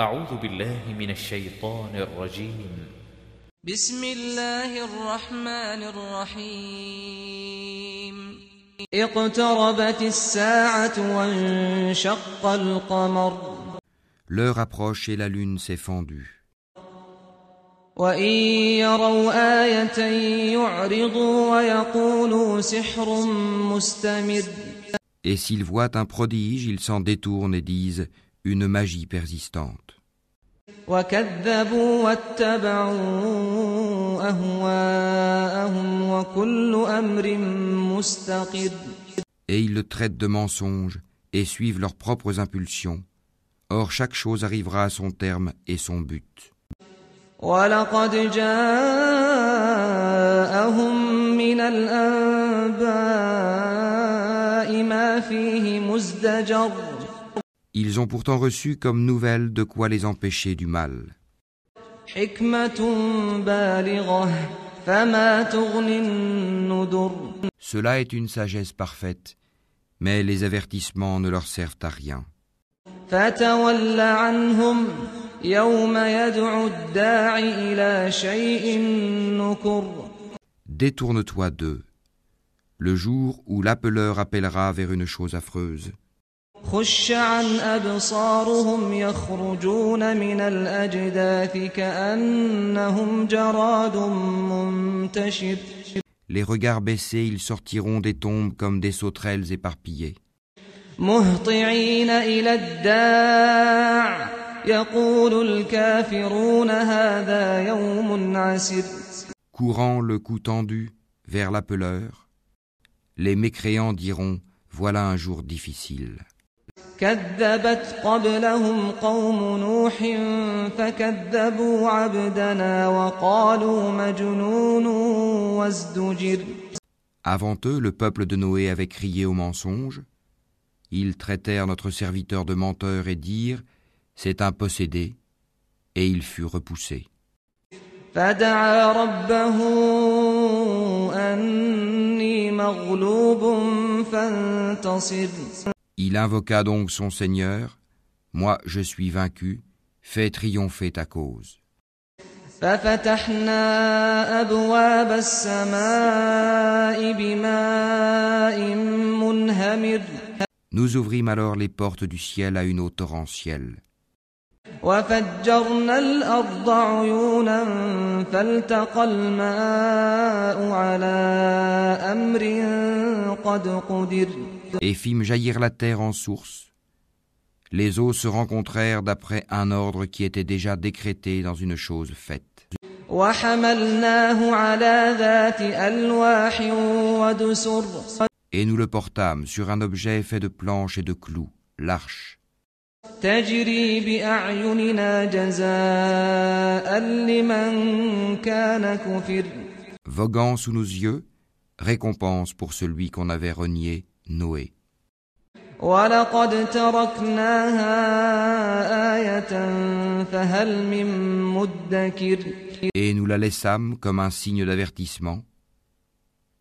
أعوذ بالله من الشيطان الرجيم بسم الله الرحمن الرحيم اقتربت الساعة وانشق القمر L'heure approche et la lune s'est fendue. وإن يروا آية يعرضوا ويقولوا سحر مستمر Et s'ils voient un prodige, ils s'en détournent et disent une magie persistante. Et ils le traitent de mensonge et suivent leurs propres impulsions. Or chaque chose arrivera à son terme et son but. Ils ont pourtant reçu comme nouvelle de quoi les empêcher du mal. Cela est une sagesse parfaite, mais les avertissements ne leur servent à rien. Détourne-toi d'eux, le jour où l'appeleur appellera vers une chose affreuse. خش عن أبصارهم يخرجون من الأجداث كأنهم جراد منتشر les regards baissés, ils sortiront des tombes comme des sauterelles éparpillées. مهطعين إلى الداع يقول الكافرون هذا يوم عسر Courant le cou tendu vers l'appeleur, les mécréants diront Voilà un jour difficile. كذبت قبلهم قوم نوح فكذبوا عبدنا وقالوا مجنون وازدجر Avant eux, le peuple de Noé avait crié au mensonge. Ils traitèrent notre serviteur de menteur et dirent C'est un possédé, et il fut repoussé. فدعا ربه أني مغلوب فانتصر Il invoqua donc son Seigneur Moi je suis vaincu, fais triompher ta cause. ففتحنا أبواب السماء بماء منهمر Nous ouvrîmes alors les portes du ciel à une eau torrentielle. وفجرنا الأرض عيونا فالتقى الماء على أمر قد قدر et fîmes jaillir la terre en sources. Les eaux se rencontrèrent d'après un ordre qui était déjà décrété dans une chose faite. Et nous le portâmes sur un objet fait de planches et de clous, l'arche. Voguant sous nos yeux, récompense pour celui qu'on avait renié Noé. Et nous la laissâmes comme un signe d'avertissement.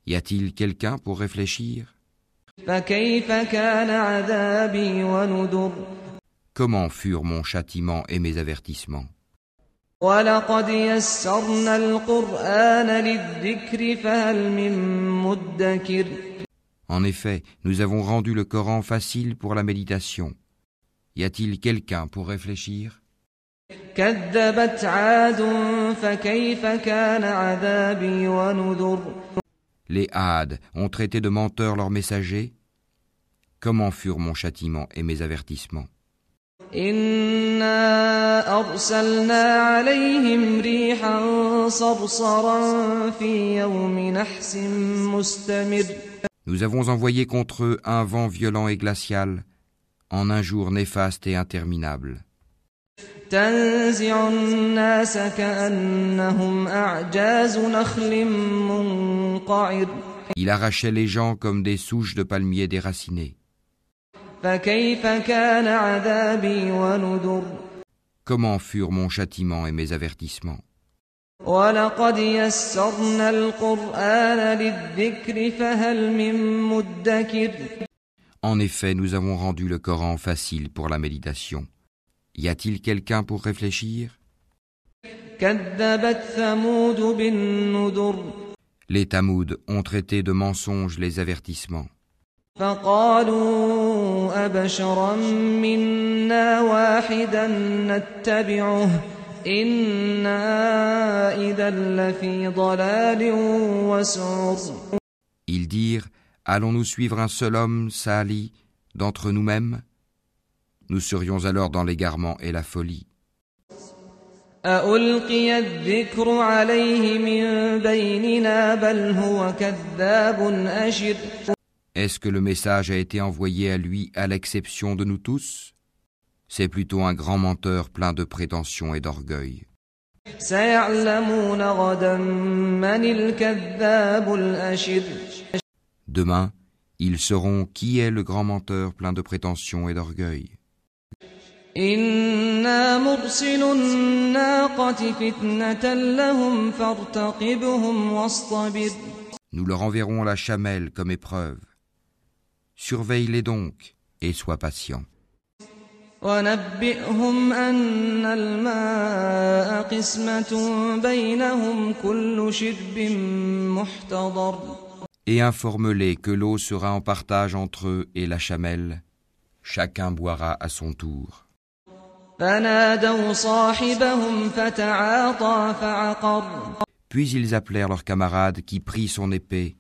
Y a-t-il quelqu'un pour réfléchir? Comment furent mon châtiment et mes avertissements? En effet, nous avons rendu le Coran facile pour la méditation. Y a-t-il quelqu'un pour réfléchir? Les Hades ont traité de menteurs leurs messagers? Comment furent mon châtiment et mes avertissements? Nous avons envoyé contre eux un vent violent et glacial, en un jour néfaste et interminable. Il arrachait les gens comme des souches de palmiers déracinées. Comment furent mon châtiment et mes avertissements ولقد يسرنا القرآن للذكر فهل من مدكر En effet, nous avons rendu le Coran facile pour la méditation. Y a-t-il quelqu'un pour réfléchir كذبت ثمود بالنذر Les Tamouds ont traité de mensonges les avertissements. فقالوا أبشرا منا واحدا نتبعه Ils dirent Allons-nous suivre un seul homme, Sali, d'entre nous-mêmes? Nous serions alors dans l'égarement et la folie. Est-ce que le message a été envoyé à lui à l'exception de nous tous? c'est plutôt un grand menteur plein de prétention et d'orgueil. Demain, ils sauront qui est le grand menteur plein de prétention et d'orgueil. Nous leur enverrons la chamelle comme épreuve. Surveille-les donc et sois patient. ونبئهم أن الماء قسمة بينهم كل شرب محتضر Et informe-les que l'eau sera en partage entre eux et la chamelle. Chacun boira à son tour. فنادوا صاحبهم فتعاطى فعقر Puis ils appelèrent leur camarade qui prit son épée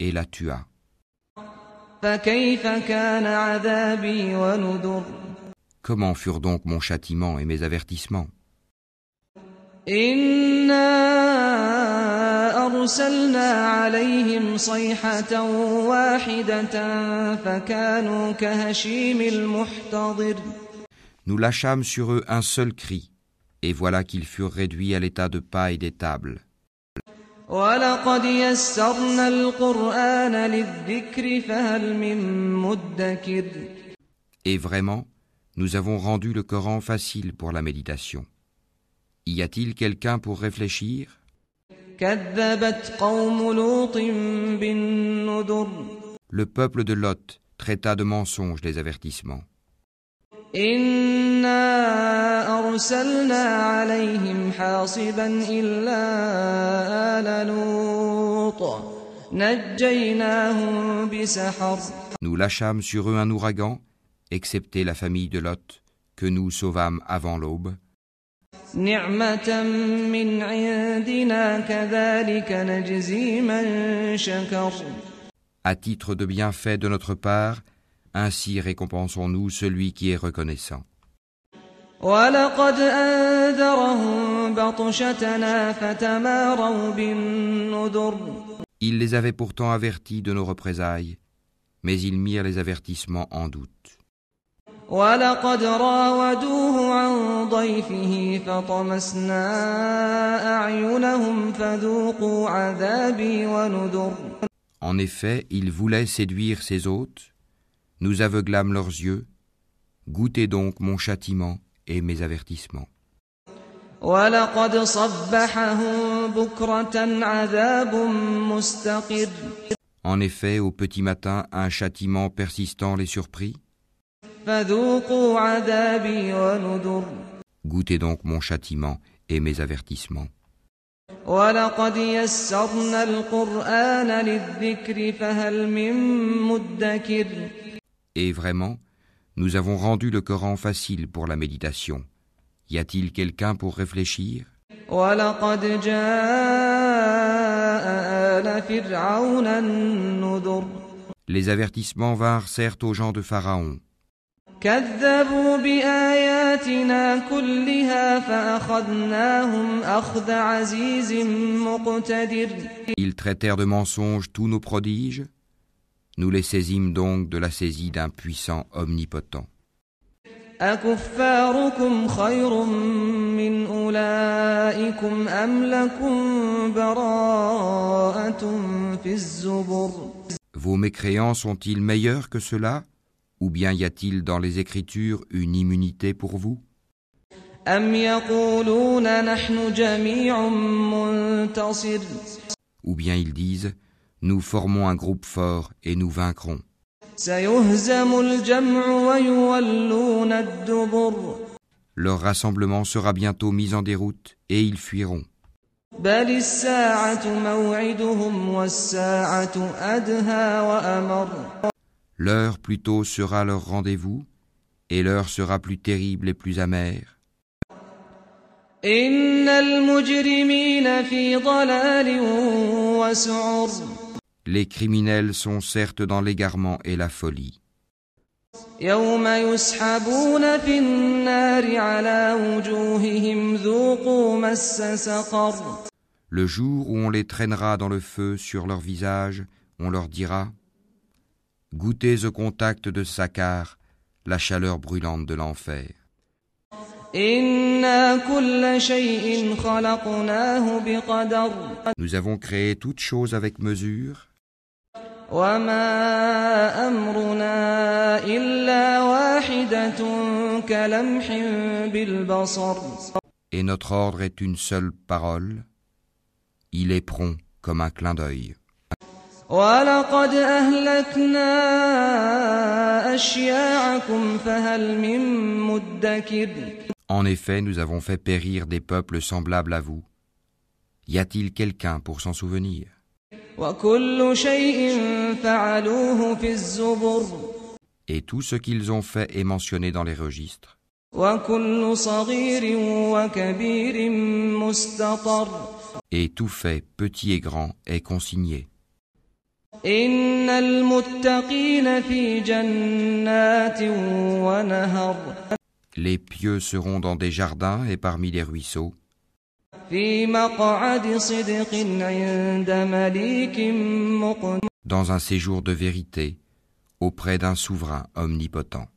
et la tua. فكيف كان عذابي ونذر Comment furent donc mon châtiment et mes avertissements إنا أرسلنا عليهم صيحة واحدة فكانوا كهشيم المحتضر Nous lâchâmes sur eux un seul cri, et voilà qu'ils furent réduits à l'état de paille des tables. ولقد يسرنا القرآن للذكر فهل من مدكر Et vraiment, nous avons rendu le Coran facile pour la méditation. Y a-t-il quelqu'un pour réfléchir? Le peuple de Lot traita de mensonges les avertissements. Nous lâchâmes sur eux un ouragan excepté la famille de Lot, que nous sauvâmes avant l'aube. À titre de bienfait de notre part, ainsi récompensons-nous celui qui est reconnaissant. Il les avait pourtant avertis de nos représailles, mais ils mirent les avertissements en doute. ولقد راودوه عن ضيفه فطمسنا أعينهم فذوقوا عذابي ونذر En effet, ils voulaient séduire ses hôtes, nous aveuglâmes leurs yeux, goûtez donc mon châtiment et mes avertissements. ولقد صبحهم بكرة عذاب مستقر En effet, au petit matin, un châtiment persistant les surprit, فذوقوا عذابي ونذر Goûtez donc mon châtiment et mes avertissements. Et vraiment, nous avons rendu le Coran facile pour la méditation. Y a-t-il quelqu'un pour réfléchir? Les avertissements vinrent certes aux gens de Pharaon. كذبوا بآياتنا كلها فأخذناهم أخذ عزيز مقتدر Ils traitèrent de mensonges tous nos prodiges. Nous les saisîmes donc de la saisie d'un puissant omnipotent. أكفاركم خير من أولئكم أم لكم براءة في الزبر Vos mécréants sont-ils meilleurs que cela Ou bien y a-t-il dans les Écritures une immunité pour vous? Ou bien ils disent, nous formons un groupe fort et nous vaincrons. Leur rassemblement sera bientôt mis en déroute et ils fuiront. L'heure plutôt sera leur rendez-vous, et l'heure sera plus terrible et plus amère. Les criminels sont certes dans l'égarement et la folie. Le jour où on les traînera dans le feu sur leur visage, on leur dira goûtez au contact de Sakar la chaleur brûlante de l'enfer. Nous avons créé toutes choses avec mesure. Et notre ordre est une seule parole. Il est prompt comme un clin d'œil. ولقد أهلكنا أشياعكم فهل من مدكر En effet, nous avons fait périr des peuples semblables à vous. Y a-t-il quelqu'un pour s'en souvenir وكل شيء فعلوه في الزبر Et tout ce qu'ils ont fait est mentionné dans les registres. وكل صغير وكبير مستطر Et tout fait, petit et grand, est consigné. إن المتقين في جنات ونهر Les pieux seront dans des jardins et parmi les ruisseaux, في مقعد صدق عند مليك مقتدر dans un séjour de vérité, auprès d'un souverain omnipotent.